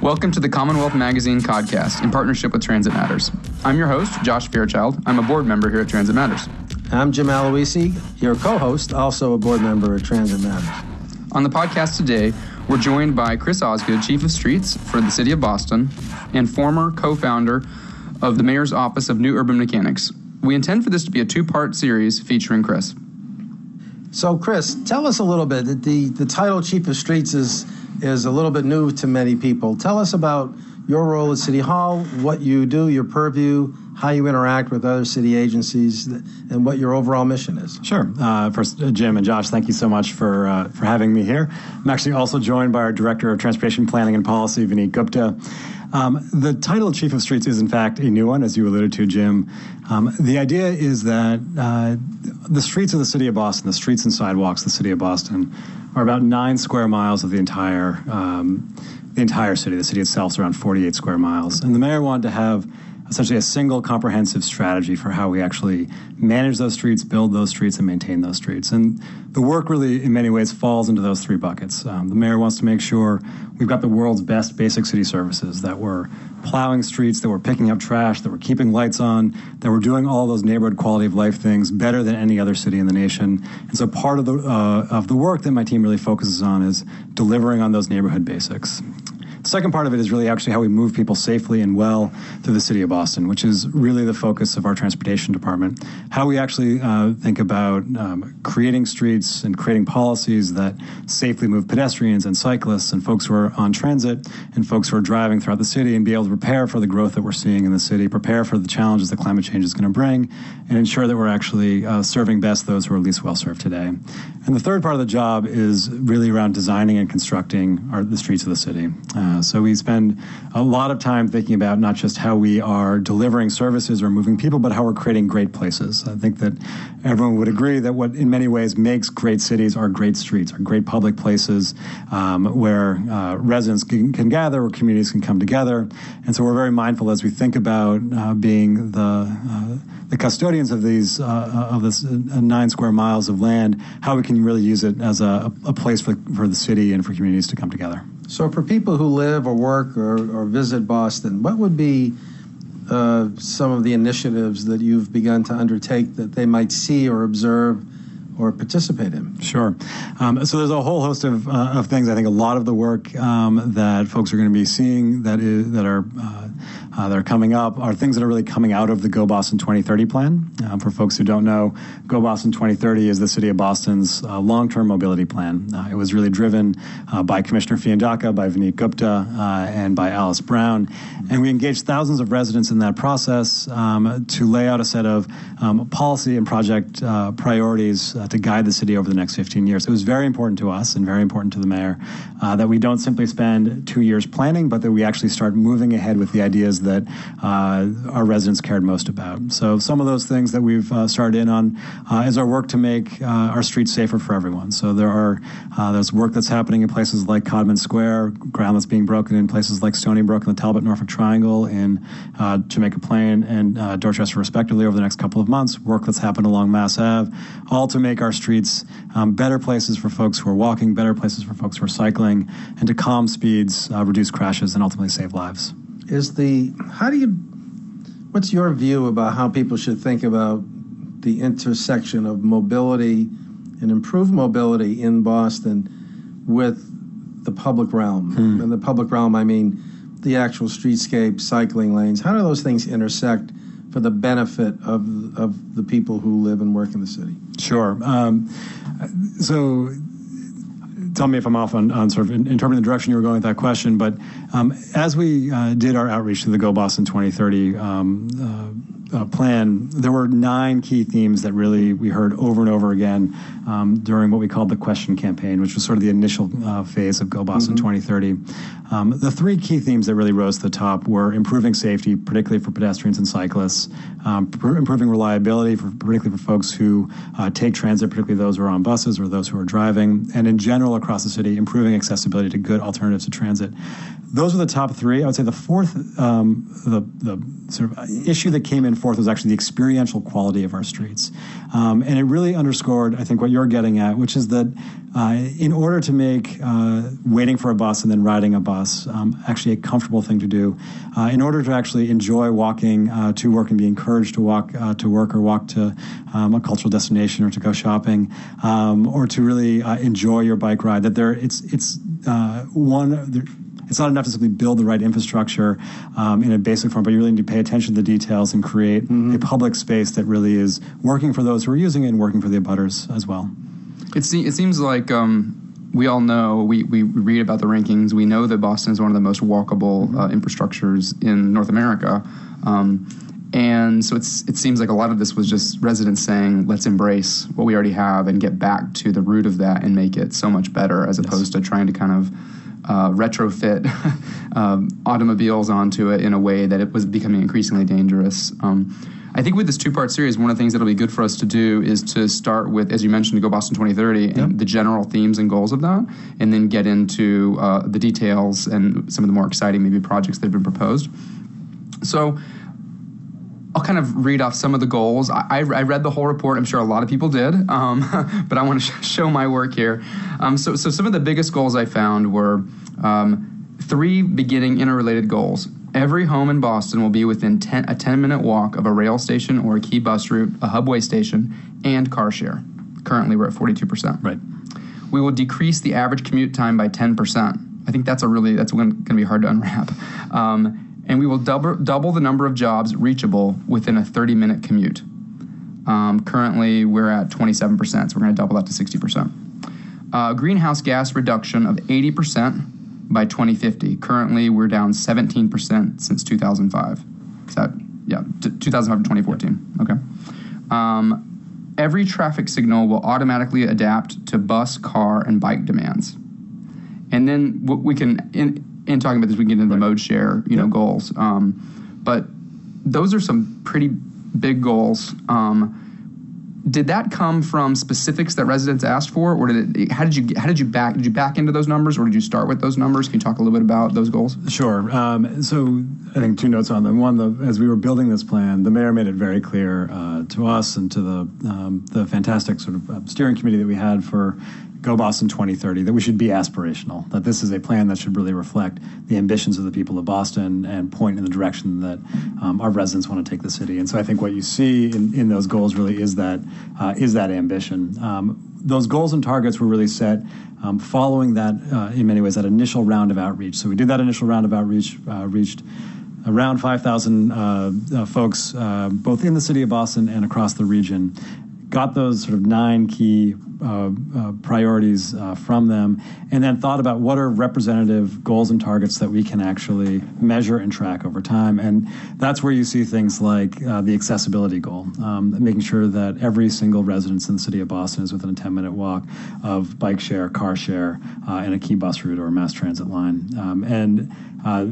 Welcome to the Commonwealth Magazine podcast in partnership with Transit Matters. I'm your host, Josh Fairchild. I'm a board member here at Transit Matters. I'm Jim Aloisi, your co host, also a board member at Transit Matters. On the podcast today, we're joined by Chris Osgood, Chief of Streets for the City of Boston and former co founder of the Mayor's Office of New Urban Mechanics. We intend for this to be a two part series featuring Chris. So, Chris, tell us a little bit. The, the title Chief of Streets is, is a little bit new to many people. Tell us about your role at City Hall, what you do, your purview, how you interact with other city agencies, and what your overall mission is. Sure. Uh, first, uh, Jim and Josh, thank you so much for uh, for having me here. I'm actually also joined by our Director of Transportation Planning and Policy, Vineet Gupta. Um, the title Chief of Streets is, in fact, a new one, as you alluded to, Jim. Um, the idea is that uh, the streets of the city of Boston, the streets and sidewalks of the city of Boston, are about nine square miles of the entire um, the entire city. The city itself is around 48 square miles, and the mayor wanted to have essentially a single comprehensive strategy for how we actually manage those streets, build those streets, and maintain those streets. And the work really, in many ways, falls into those three buckets. Um, the mayor wants to make sure we've got the world's best basic city services, that we're plowing streets, that we're picking up trash, that we're keeping lights on, that we're doing all those neighborhood quality of life things better than any other city in the nation. And so part of the, uh, of the work that my team really focuses on is delivering on those neighborhood basics. Second part of it is really actually how we move people safely and well through the city of Boston, which is really the focus of our transportation department. How we actually uh, think about um, creating streets and creating policies that safely move pedestrians and cyclists and folks who are on transit and folks who are driving throughout the city and be able to prepare for the growth that we're seeing in the city, prepare for the challenges that climate change is going to bring, and ensure that we're actually uh, serving best those who are least well served today. And the third part of the job is really around designing and constructing our, the streets of the city. Uh, uh, so we spend a lot of time thinking about not just how we are delivering services or moving people, but how we're creating great places. I think that everyone would agree that what in many ways makes great cities are great streets, are great public places um, where uh, residents can, can, gather, where communities can come together. And so we're very mindful as we think about uh, being the uh, the custodians of these uh, of this nine square miles of land, how we can really use it as a, a place for, for the city and for communities to come together. So, for people who live or work or, or visit Boston, what would be uh, some of the initiatives that you've begun to undertake that they might see or observe or participate in? Sure. Um, so there's a whole host of, uh, of things. I think a lot of the work um, that folks are going to be seeing that is that are uh, that are coming up are things that are really coming out of the Go Boston 2030 plan. Uh, for folks who don't know, Go Boston 2030 is the City of Boston's uh, long term mobility plan. Uh, it was really driven uh, by Commissioner Fiandaca, by Vineet Gupta, uh, and by Alice Brown. And we engaged thousands of residents in that process um, to lay out a set of um, policy and project priorities to guide the city over the next 15 years. It was very important to us and very important to the mayor that we don't simply spend two years planning, but that we actually start moving ahead with the ideas that uh, our residents cared most about. So some of those things that we've uh, started in on uh, is our work to make uh, our streets safer for everyone. So there are uh, there's work that's happening in places like Codman Square, ground that's being broken in places like Stony Brook and the Talbot Norfolk Triangle, in Jamaica Plain and Dorchester, respectively, over the next couple of months. Work that's happened along Mass Ave, all to make our streets um, better places for folks who are walking, better places for folks who are cycling, and to calm speeds, reduce crashes, and ultimately save lives is the how do you what's your view about how people should think about the intersection of mobility and improved mobility in Boston with the public realm? Hmm. In the public realm, I mean the actual streetscape, cycling lanes. How do those things intersect for the benefit of of the people who live and work in the city? Sure. Um, so tell me if I'm off on, on sort of interpreting the direction you were going with that question. But um, as we uh, did our outreach to the Go Boston 2030 um, uh, uh, plan, there were nine key themes that really we heard over and over again um, during what we called the question campaign, which was sort of the initial uh, phase of Go Boston mm-hmm. 2030. Um, the three key themes that really rose to the top were improving safety, particularly for pedestrians and cyclists, um, pr- improving reliability, for, particularly for folks who uh, take transit, particularly those who are on buses or those who are driving, and in general across the city, improving accessibility to good alternatives to transit. Those are the top three. I would say the fourth, um, the, the sort of issue that came in forth was actually the experiential quality of our streets. Um, and it really underscored, I think, what you're getting at, which is that uh, in order to make uh, waiting for a bus and then riding a bus um, actually a comfortable thing to do, uh, in order to actually enjoy walking uh, to work and be encouraged to walk uh, to work or walk to um, a cultural destination or to go shopping, um, or to really uh, enjoy your bike ride, that there it's it's one it's not enough to simply build the right infrastructure um, in a basic form, but you really need to pay attention to the details and create mm-hmm. a public space that really is working for those who are using it and working for the abutters as well. It, se- it seems like um, we all know, we, we read about the rankings, we know that Boston is one of the most walkable uh, infrastructures in North America. Um, and so it's, it seems like a lot of this was just residents saying, let's embrace what we already have and get back to the root of that and make it so much better as opposed to trying to kind of uh, retrofit um, automobiles onto it in a way that it was becoming increasingly dangerous. Um, I think with this two part series, one of the things that'll be good for us to do is to start with, as you mentioned, to go Boston 2030 yep. and the general themes and goals of that, and then get into uh, the details and some of the more exciting maybe projects that have been proposed. So I'll kind of read off some of the goals. I, I, I read the whole report. I'm sure a lot of people did, um, but I want to sh- show my work here. Um, so, so some of the biggest goals I found were um, three beginning interrelated goals. Every home in Boston will be within ten, a 10 minute walk of a rail station or a key bus route, a hubway station, and car share. Currently, we're at 42%. Right. We will decrease the average commute time by 10%. I think that's a really that's going to be hard to unwrap. And we will double, double the number of jobs reachable within a 30 minute commute. Um, currently, we're at 27%, so we're going to double that to 60%. Uh, greenhouse gas reduction of 80% by 2050. Currently, we're down 17% since 2005. Is That, yeah, t- 2005 to 2014. Okay. Um, every traffic signal will automatically adapt to bus, car, and bike demands. And then what we can, in talking about this, we can get into right. the mode share, you yep. know, goals. Um, but those are some pretty big goals. Um, did that come from specifics that residents asked for, or did it? How did you how did you back did you back into those numbers, or did you start with those numbers? Can you talk a little bit about those goals? Sure. Um, so I think two notes on them. One, the, as we were building this plan, the mayor made it very clear uh, to us and to the um, the fantastic sort of uh, steering committee that we had for Go Boston 2030, that we should be aspirational, that this is a plan that should really reflect the ambitions of the people of Boston and point in the direction that um, our residents want to take the city. And so I think what you see in, in those goals really is that uh, is that ambition. Um, those goals and targets were really set um, following that, uh, in many ways, that initial round of outreach. So we did that initial round of outreach, uh, reached around 5,000 uh, uh, folks, uh, both in the city of Boston and across the region got those sort of nine key uh, uh, priorities uh, from them, and then thought about what are representative goals and targets that we can actually measure and track over time. And that's where you see things like uh, the accessibility goal, um, making sure that every single residence in the city of Boston is within a 10 minute walk of bike share, car share, uh, and a key bus route or mass transit line. Um, and uh,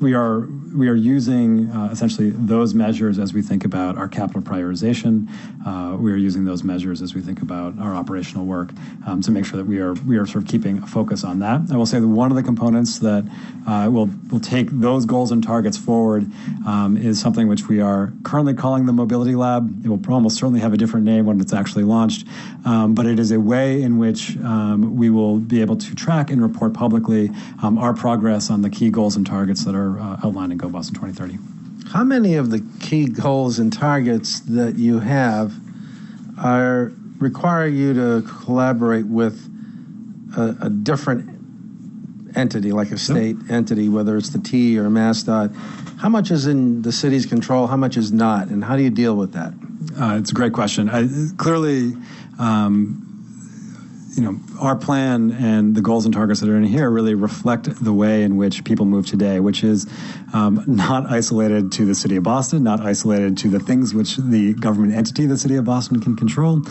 we are we are using uh, essentially those measures as we think about our capital prioritization. Uh, we are using those measures as we think about our operational work um, to make sure that we are we are sort of keeping a focus on that. I will say that one of the components that uh, will will take those goals and targets forward um, is something which we are currently calling the Mobility Lab. It will almost certainly have a different name when it's actually launched, um, but it is a way in which um, we will be able to track and report publicly um, our progress on the key goals and targets that are uh, outlined in Go Boston 2030. How many of the key goals and targets that you have are require you to collaborate with a, a different entity, like a state yep. entity, whether it's the T or MassDOT? How much is in the city's control? How much is not? And how do you deal with that? Uh, it's a great question. I, clearly, um, you know, our plan and the goals and targets that are in here really reflect the way in which people move today, which is um, not isolated to the city of Boston, not isolated to the things which the government entity, the city of Boston, can control,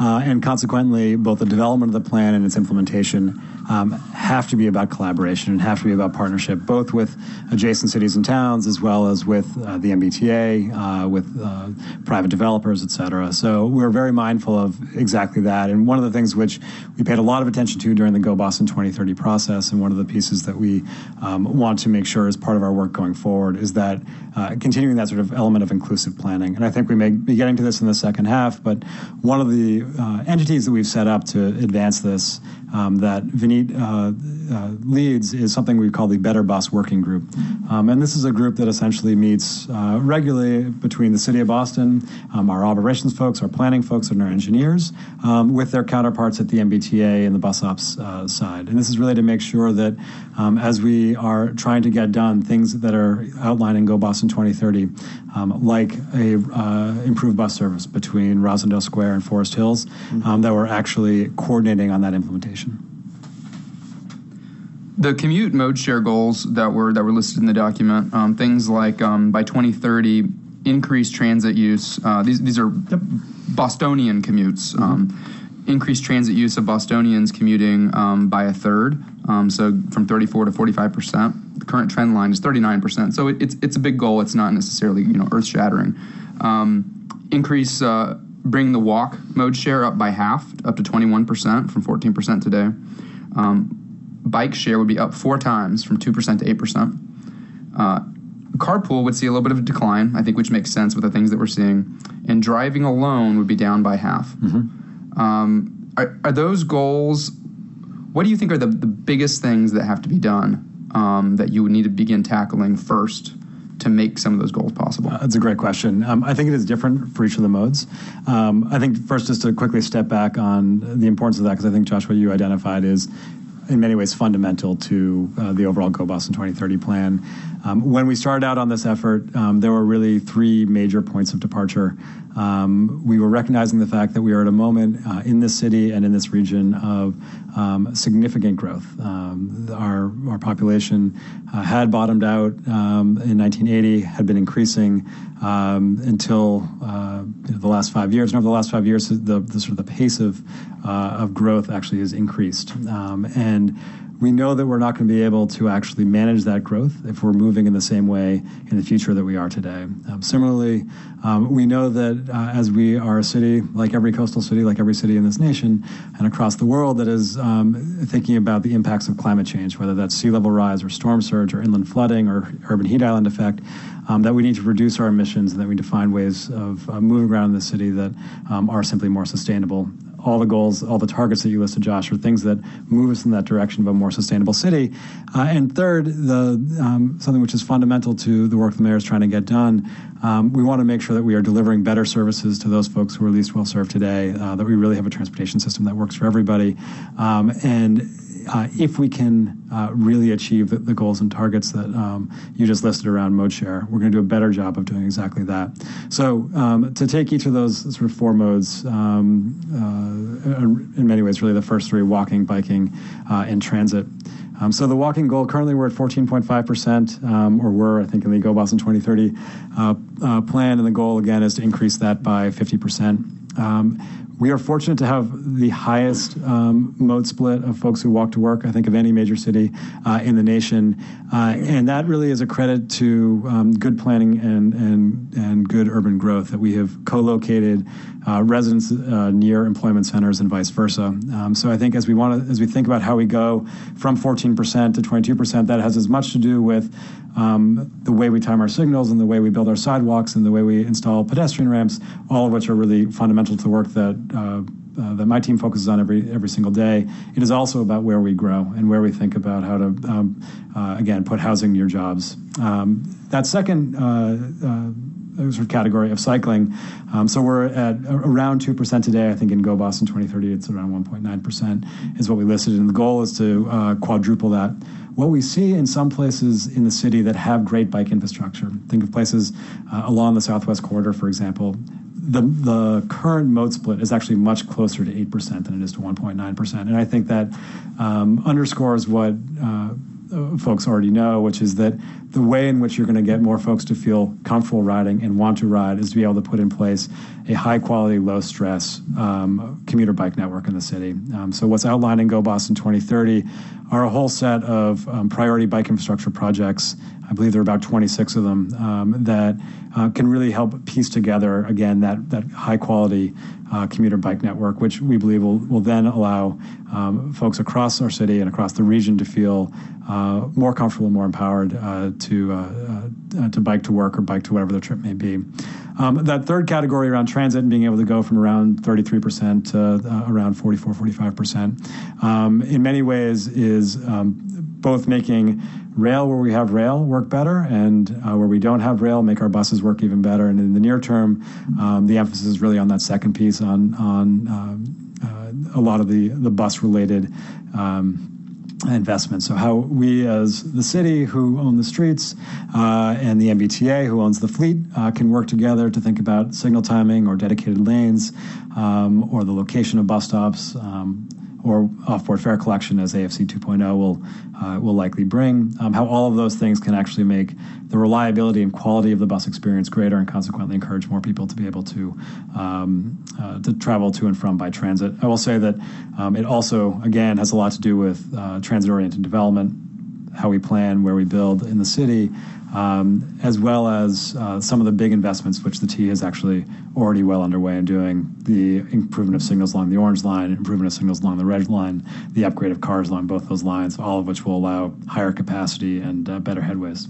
uh, and consequently, both the development of the plan and its implementation um, have to be about collaboration and have to be about partnership, both with adjacent cities and towns as well as with uh, the MBTA, uh, with uh, private developers, et cetera. So we're very mindful of exactly that. And one of the things which we paid a lot of attention to during the Go Boston 2030 process, and one of the pieces that we um, want to make sure is part of our work going forward, is that uh, continuing that sort of element of inclusive planning. And I think we may be getting to this in the second half, but one of the uh, entities that we've set up to advance this um, that Vineet uh, uh, leads is something we call the Better Bus Working Group. Um, and this is a group that essentially meets uh, regularly between the City of Boston, um, our operations folks, our planning folks, and our engineers, um, with their counterparts at the MBTA and the bus ops uh, side. And this is really to make sure that um, as we are trying to get done things that are outlined in Go Boston 2030, um, like a uh, improved bus service between Roslindale Square and Forest Hills, mm-hmm. that we're actually coordinating on that implementation. The commute mode share goals that were that were listed in the document, um, things like um, by 2030, increased transit use. Uh, these these are yep. Bostonian commutes. Mm-hmm. Um, increased transit use of Bostonians commuting um, by a third, um, so from 34 to 45 percent. The current trend line is 39 percent. So it, it's it's a big goal. It's not necessarily you know earth shattering. Um, increase. Uh, bring the walk mode share up by half, up to 21% from 14% today. Um, bike share would be up four times from 2% to 8%. Uh, carpool would see a little bit of a decline, I think, which makes sense with the things that we're seeing. And driving alone would be down by half. Mm-hmm. Um, are, are, those goals? What do you think are the, the biggest things that have to be done um, that you would need to begin tackling first to make some of those goals possible? Uh, that's a great question. Um, I think it is different for each of the modes. Um, I think first, just to quickly step back on the importance of that, because I think Joshua, you identified is in many ways fundamental to uh, the overall Go Boston 2030 plan. Um, when we started out on this effort, um, there were really three major points of departure. Um, we were recognizing the fact that we are at a moment uh, in this city and in this region of significant growth. Our, population uh, had bottomed out in 1980, had been increasing until uh, the last five years. And over the last five years, the, the sort of the pace of, of growth actually has increased. We know that we're not going to be able to actually manage that growth if we're moving in the same way in the future that we are today. Um, similarly, um, we know that uh, as we are a city, like every coastal city, like every city in this nation and across the world, that is um, thinking about the impacts of climate change, whether that's sea level rise or storm surge or inland flooding or urban heat island effect, um, that we need to reduce our emissions and that we need to find ways of uh, moving around in the city that um, are simply more sustainable all the goals, all the targets that you listed, Josh, are things that move us in that direction of a more sustainable city. Uh, and third, the um, something which is fundamental to the work the mayor is trying to get done. Um, we want to make sure that we are delivering better services to those folks who are least well served today. Uh, that we really have a transportation system that works for everybody, um, and if we can uh, really achieve the, goals and targets that um, you just listed around mode share, we're going to do a better job of doing exactly that. So um, to take each of those sort of four modes, um, uh, in many ways, really the first three, walking, biking, uh, and transit. So the walking goal, currently we're at 14.5%, um, or were, I think, in the Go Boston 2030 uh, uh, plan, and the goal, again, is to increase that by 50%. Um, we are fortunate to have the highest um, mode split of folks who walk to work, I think, of any major city uh, in the nation. Uh, and that really is a credit to um, good planning and, and, and good urban growth that we have co located uh, residents uh, near employment centers and vice versa. Um, so I think as we want to, as we think about how we go from 14% to 22%, that has as much to do with um, the way we time our signals and the way we build our sidewalks and the way we install pedestrian ramps, all of which are really fundamental to the work that uh, uh, that my team focuses on every every single day. It is also about where we grow and where we think about how to um, uh, again put housing near jobs. Um, that second uh, uh, sort of category of cycling. Um, so we're at around 2% today. I think in Go Boston 2030, it's around 1.9% is what we listed. And the goal is to uh, quadruple that. What we see in some places in the city that have great bike infrastructure, think of places uh, along the Southwest Corridor, for example, the, the current mode split is actually much closer to 8% than it is to 1.9%. And I think that um, underscores what uh, folks already know, which is that the way in which you're going to get more folks to feel comfortable riding and want to ride is to be able to put in place a high quality, low stress um, commuter bike network in the city. Um, so, what's outlined in Go Boston 2030 are a whole set of um, priority bike infrastructure projects. I believe there are about 26 of them um, that uh, can really help piece together, again, that, that high quality uh, commuter bike network, which we believe will, will then allow um, folks across our city and across the region to feel uh, more comfortable, more empowered uh, to, uh, uh, to bike to work or bike to whatever their trip may be. Um, that third category around transit and being able to go from around 33% to around 44, 45%, um, in many ways is um, both making rail where we have rail work better and uh, where we don't have rail make our buses work even better. And in the near term, um, the emphasis is really on that second piece on, on um, uh, a lot of the, the bus related um, investment. So how we as the city who own the streets uh, and the MBTA who owns the fleet uh, can work together to think about signal timing or dedicated lanes um, or the location of bus stops. Um, or off-board fare collection, as AFC 2.0 will uh, will likely bring. Um, how all of those things can actually make the reliability and quality of the bus experience greater, and consequently encourage more people to be able to um, uh, to travel to and from by transit. I will say that um, it also, again, has a lot to do with uh, transit-oriented development, how we plan, where we build in the city, um, as well as uh, some of the big investments which the T is actually already well underway in doing the improvement of signals along the orange line, improvement of signals along the red line, the upgrade of cars along both those lines, all of which will allow higher capacity and uh, better headways.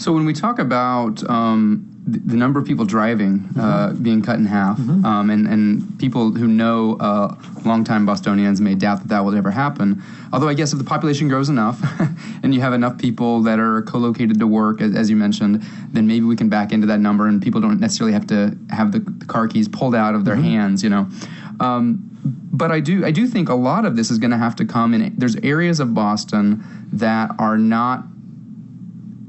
So when we talk about um, the number of people driving uh, mm-hmm. being cut in half, mm-hmm. um, and, and people who know uh, longtime Bostonians may doubt that that will ever happen. Although I guess if the population grows enough, and you have enough people that are co-located to work, as, as, you mentioned, then maybe we can back into that number, and people don't necessarily have to have the, the car keys pulled out of their mm-hmm. hands. You know. Um, but I do I do think a lot of this is going to have to come in. There's areas of Boston that are not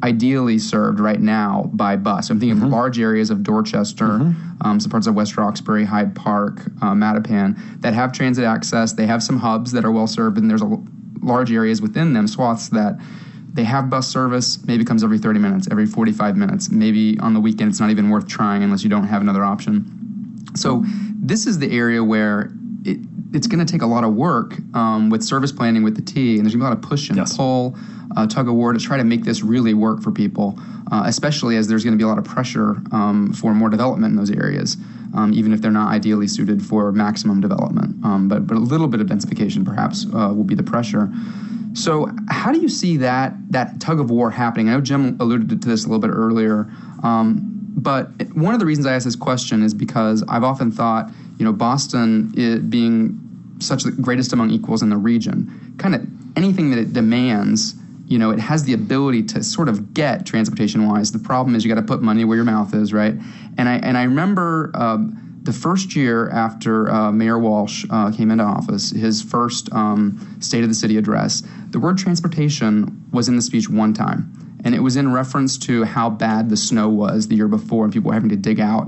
ideally served right now by bus. I'm thinking mm-hmm. of large areas of Dorchester, mm-hmm. um, some parts of West Roxbury, Hyde Park, uh, Mattapan that have transit access. They have some hubs that are well served, and there's a large areas within them, swaths that they have bus service. Maybe comes every 30 minutes, every 45 minutes. Maybe on the weekend, it's not even worth trying unless you don't have another option. So this is the area where it, it's going to take a lot of work um, with service planning with the T, and there's going to be a lot of push and yes. pull uh, tug of war to try to make this really work for people, uh, especially as there's going to be a lot of pressure um, for more development in those areas, um, even if they're not ideally suited for maximum development. Um, but, but a little bit of densification perhaps uh, will be the pressure. So, how do you see that that tug of war happening? I know Jim alluded to this a little bit earlier, um, but one of the reasons I ask this question is because I've often thought, you know, Boston being such the greatest among equals in the region, kind of anything that it demands you know, it has the ability to sort of get transportation wise. The problem is you got to put money where your mouth is, right? And I and I remember um, the first year after uh, Mayor Walsh uh, came into office, his first um, State of the City address, the word transportation was in the speech one time, and it was in reference to how bad the snow was the year before, and people were having to dig out.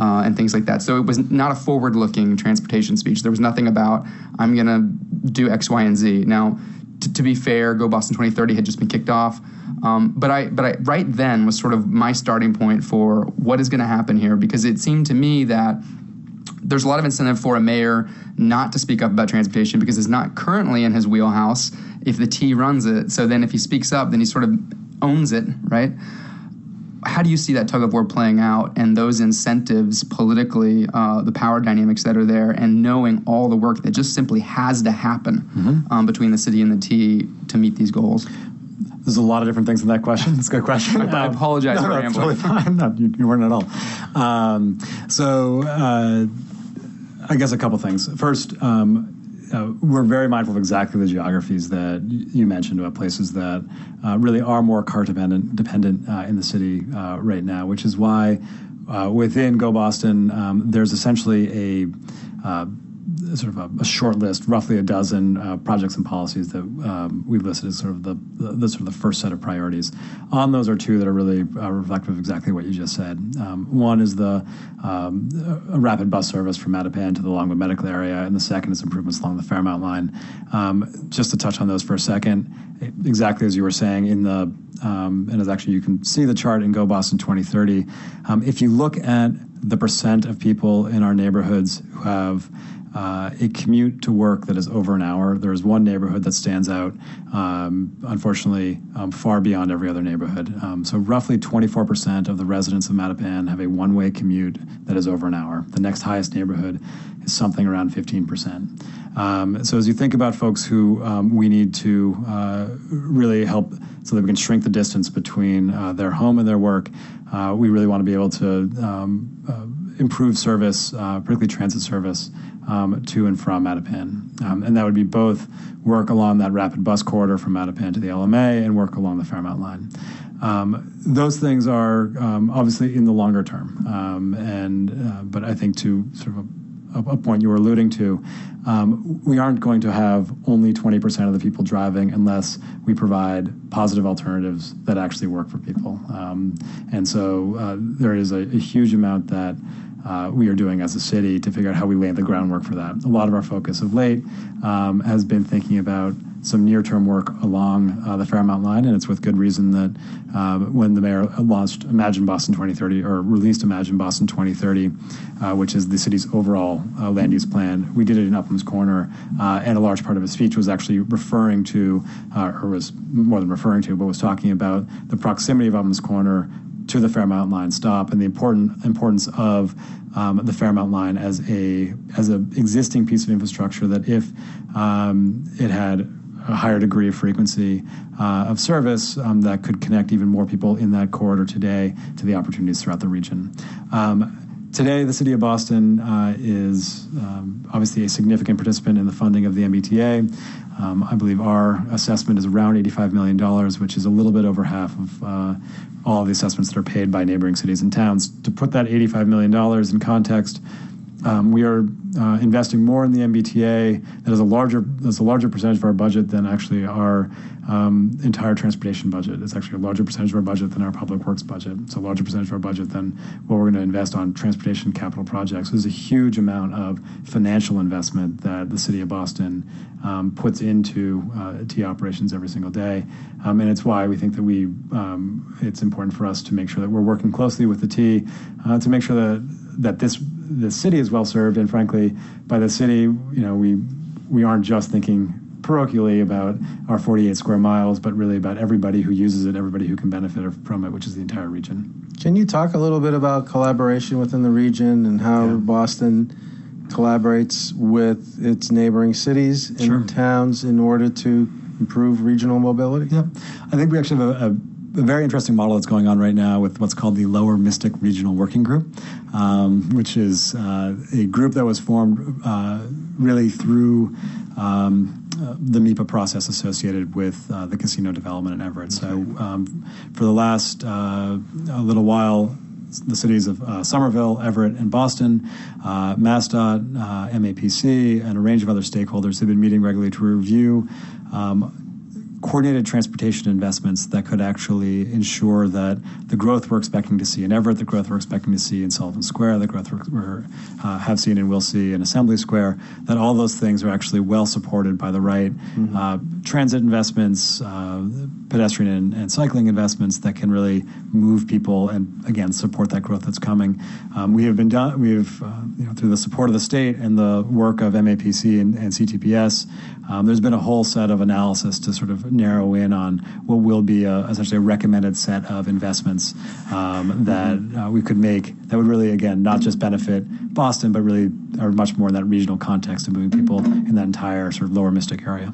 Uh, and things like that. So it was not a forward looking transportation speech. There was nothing about, I'm going to do X, Y, and Z. Now, to, to, be fair, Go Boston 2030 had just been kicked off. Um, but I, but I, right then was sort of my starting point for what is going to happen here because it seemed to me that there's a lot of incentive for a mayor not to speak up about transportation because it's not currently in his wheelhouse if the T runs it. So then if he speaks up, then he sort of owns it, right? How do you see that tug of war playing out and those incentives politically, uh, the power dynamics that are there, and knowing all the work that just simply has to happen mm-hmm. um, between the city and the T to meet these goals? There's a lot of different things in that question. It's a good question. I, um, apologize no, for no, rambling. Totally fine. No, you, you, weren't at all. Um, so, uh, I guess a couple things. First, um, uh, we're very mindful of exactly the geographies that you mentioned about places that uh, really are more car dependent, dependent uh, in the city uh, right now, which is why uh, within Go Boston, um, there's essentially a uh, sort of a, a, short list, roughly a dozen uh, projects and policies that um, we've listed as sort of the, the, the, sort of the first set of priorities. On those are two that are really uh, reflective of exactly what you just said. Um, one is the um, rapid bus service from Mattapan to the Longwood Medical Area, and the second is improvements along the Fairmount line. Um, just to touch on those for a second, exactly as you were saying in the um, and as actually you can see the chart in Go Boston 2030. Um, if you look at the percent of people in our neighborhoods who have uh, a commute to work that is over an hour. There is one neighborhood that stands out, um, unfortunately, um, far beyond every other neighborhood. Um, so, roughly 24% of the residents of Mattapan have a one way commute that is over an hour. The next highest neighborhood is something around 15%. Um, so, as you think about folks who um, we need to uh, really help so that we can shrink the distance between uh, their home and their work, uh, we really want to be able to um, uh, improve service, uh, particularly transit service, um, to and from Mattapan. Um, and that would be both work along that rapid bus corridor from Mattapan to the LMA and work along the Fairmount line. Um, those things are um, obviously in the longer term, um, and uh, but I think to sort of a, a point you were alluding to, um, we aren't going to have only 20% of the people driving unless we provide positive alternatives that actually work for people. And so uh, there is a, a, huge amount that we are doing as a city to figure out how we lay the groundwork for that. A lot of our focus of late um, has been thinking about some near-term work along uh, the Fairmount line, and it's with good reason that uh, when the mayor launched Imagine Boston 2030 or released Imagine Boston 2030, uh, which is the city's overall uh, land use plan, we did it in Upham's Corner, uh, and a large part of his speech was actually referring to, uh, or was more than referring to, but was talking about the proximity of Upham's Corner to the Fairmount Line stop and the important importance of um, the Fairmount Line as a as an existing piece of infrastructure that if um, it had a higher degree of frequency uh, of service um, that could connect even more people in that corridor today to the opportunities throughout the region. Um, Today, the City of Boston uh, is um, obviously a significant participant in the funding of the MBTA. Um, I believe our assessment is around $85 million, which is a little bit over half of uh, all the assessments that are paid by neighboring cities and towns. To put that $85 million in context, um, we are uh, investing more in the MBTA. That is a larger that's a larger percentage of our budget than actually our um, entire transportation budget. It's actually a larger percentage of our budget than our public works budget. It's a larger percentage of our budget than what we're going to invest on transportation capital projects. So there's a huge amount of financial investment that the city of Boston um, puts into uh, T operations every single day, um, and it's why we think that we um, it's important for us to make sure that we're working closely with the T uh, to make sure that that this the city is well served, and frankly, by the city, you know, we we aren't just thinking parochially about our 48 square miles, but really about everybody who uses it, everybody who can benefit from it, which is the entire region. Can you talk a little bit about collaboration within the region and how yeah. Boston collaborates with its neighboring cities and sure. towns in order to improve regional mobility? Yeah, I think we actually have a, a a very interesting model that's going on right now with what's called the Lower Mystic Regional Working Group, um, which is uh, a group that was formed uh, really through um, uh, the MEPA process associated with uh, the casino development in Everett. So, um, for the last uh, a little while, the cities of uh, Somerville, Everett, and Boston, uh, MassDOT, uh, MAPC, and a range of other stakeholders have been meeting regularly to review um, coordinated transportation investments that could actually ensure that the growth we're expecting to see in Everett, the growth we're expecting to see in Sullivan Square, the growth we uh, have seen and will see in Assembly Square, that all those things are actually well supported by the right mm-hmm. uh, transit investments, uh, pedestrian and, and, cycling investments that can really move people and again support that growth that's coming. Um, we have been done. We have uh, you know through the support of the state and the work of MAPC and, and CTPS. Um, there's been a whole set of analysis to sort of narrow in on what will be a, essentially a recommended set of investments um, that uh, we could make that would really, again, not just benefit Boston, but really are much more in that regional context of moving people in that entire sort of lower Mystic area.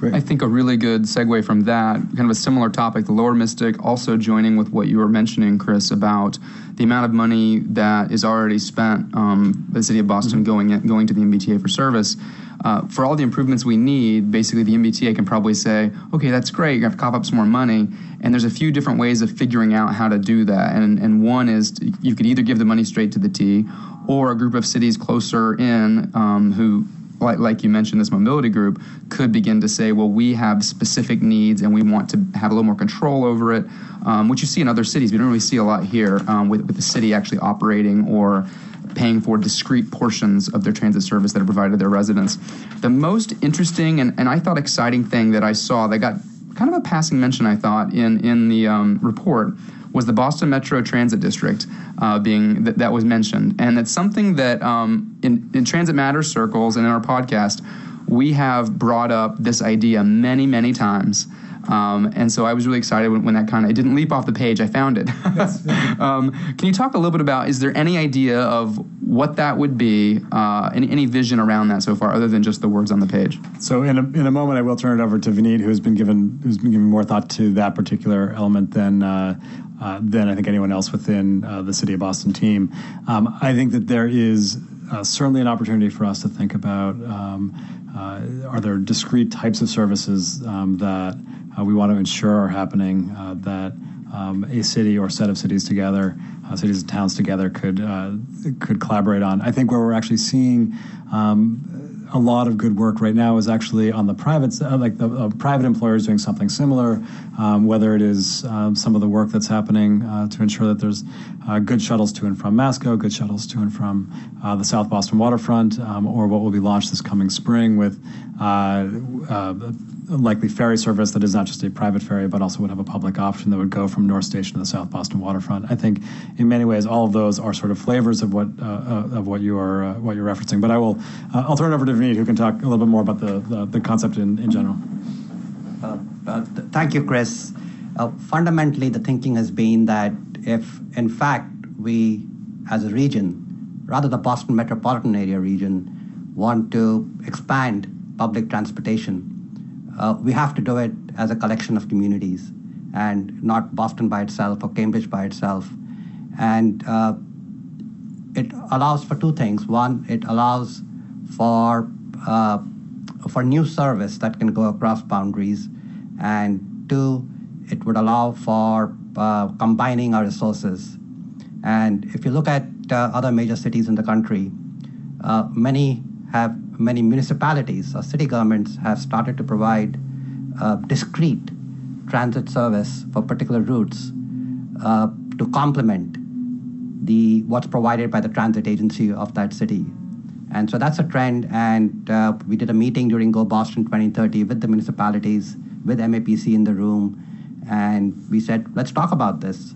Great. I think a really good segue from that, kind of a similar topic, the Lower Mystic, also joining with what you were mentioning, Chris, about the amount of money that is already spent um, by the city of Boston mm-hmm. going going to the MBTA for service. Uh, for all the improvements we need, basically the MBTA can probably say, okay, that's great, you're gonna have to cough up some more money. And there's a few different ways of figuring out how to do that. And, and one is you could either give the money straight to the T, or a group of cities closer in um, who like, like, you mentioned, this mobility group could begin to say, well, we have specific needs and we want to have a little more control over it, um, which you see in other cities. We don't really see a lot here um, with, with the city actually operating or paying for discrete portions of their transit service that are provided to their residents. The most interesting and, and I thought exciting thing that I saw that got kind of a passing mention, I thought, in, in the um, report was the Boston Metro Transit District uh, being th- that was mentioned, and it's something that um, in, in Transit Matters circles and in our podcast we have brought up this idea many many times. Um, and so I was really excited when, when that kind of it didn't leap off the page. I found it. um, can you talk a little bit about? Is there any idea of what that would be? Uh, any, any vision around that so far, other than just the words on the page? So in a, in a moment, I will turn it over to Vineet, who's been given who's been giving more thought to that particular element than. Uh, uh, than I think anyone else within uh, the City of Boston team. Um, I think that there is uh, certainly an opportunity for us to think about um, uh, are there discrete types of services um, that uh, we want to ensure are happening uh, that um, a city or set of cities together, uh, cities and towns together, could uh, could collaborate on. I think where we're actually seeing um, a lot of good work right now is actually on the private, uh, like the uh, private employers doing something similar. Um, whether it is um, some of the work that's happening uh, to ensure that there's uh, good shuttles to and from Masco, good shuttles to and from uh, the South Boston waterfront, um, or what will be launched this coming spring with uh, likely ferry service that is not just a private ferry, but also would have a public option that would go from North Station to the South Boston waterfront. I think, in many ways, all of those are sort of flavors of what uh, uh, of what you are uh, what you're referencing. But I will uh, I'll turn it over to Vineet, who can talk a little bit more about the the, the concept in, in general. Uh, uh, th- thank you, Chris. Fundamentally, the thinking has been that if, in fact, we, as a region, rather the Boston metropolitan area region, want to expand public transportation uh, we have to do it as a collection of communities and not Boston by itself or Cambridge by itself. And uh, it allows for two things. One, it allows for uh, for new service that can go across boundaries, and two, it would allow for uh, combining our resources. And if you look at uh, other major cities in the country, uh, many have many municipalities or city governments have started to provide uh, discrete transit service for particular routes uh, to complement the what's provided by the transit agency of that city. And so that's a trend. And uh, we did a meeting during Go Boston 2030 with the municipalities, with MAPC in the room, and we said, let's talk about this.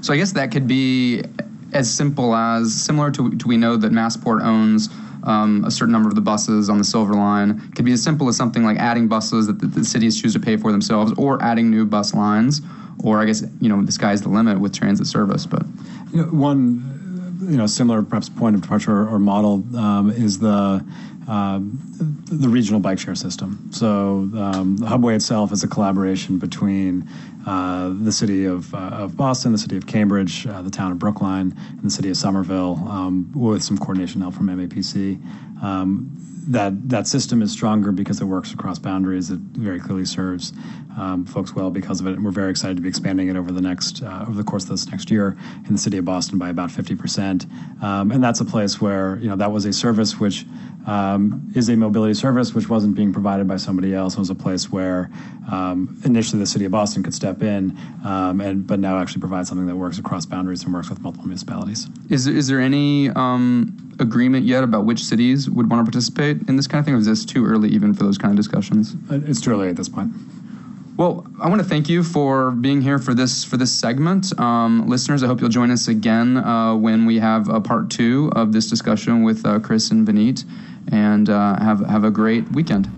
So I guess that could be as simple as similar to, to we know that Massport owns um, a certain number of the buses on the Silver Line. It could be as simple as something like adding buses that the, the cities choose to pay for themselves, or adding new bus lines, or I guess you know the sky's the limit with transit service. But you know, one you know similar perhaps point of departure or model um, is the um, the regional bike share system. So um, the Hubway itself is a collaboration between uh, the city of, uh, of Boston, the city of Cambridge, uh, the town of Brookline, and the city of Somerville, um, with some coordination help from MAPC. That that system is stronger because it works across boundaries. It very clearly serves um, folks well because of it, and we're very excited to be expanding it over the next uh, over the course of this next year in the city of Boston by about 50 percent. Um, and that's a place where you know that was a service which um, is a mobility service which wasn't being provided by somebody else. It was a place where um, initially the city of Boston could step in, um, and but now actually provide something that works across boundaries and works with multiple municipalities. Is is there any um, agreement yet about which cities would want to participate in this kind of thing, or is this too early even for those kind of discussions? Uh, it's too early at this point. Well, I want to thank you for being here for this for this segment, um, listeners. I hope you'll join us again uh, when we have a part two of this discussion with uh, Chris and Vineet, and uh, have have a great weekend.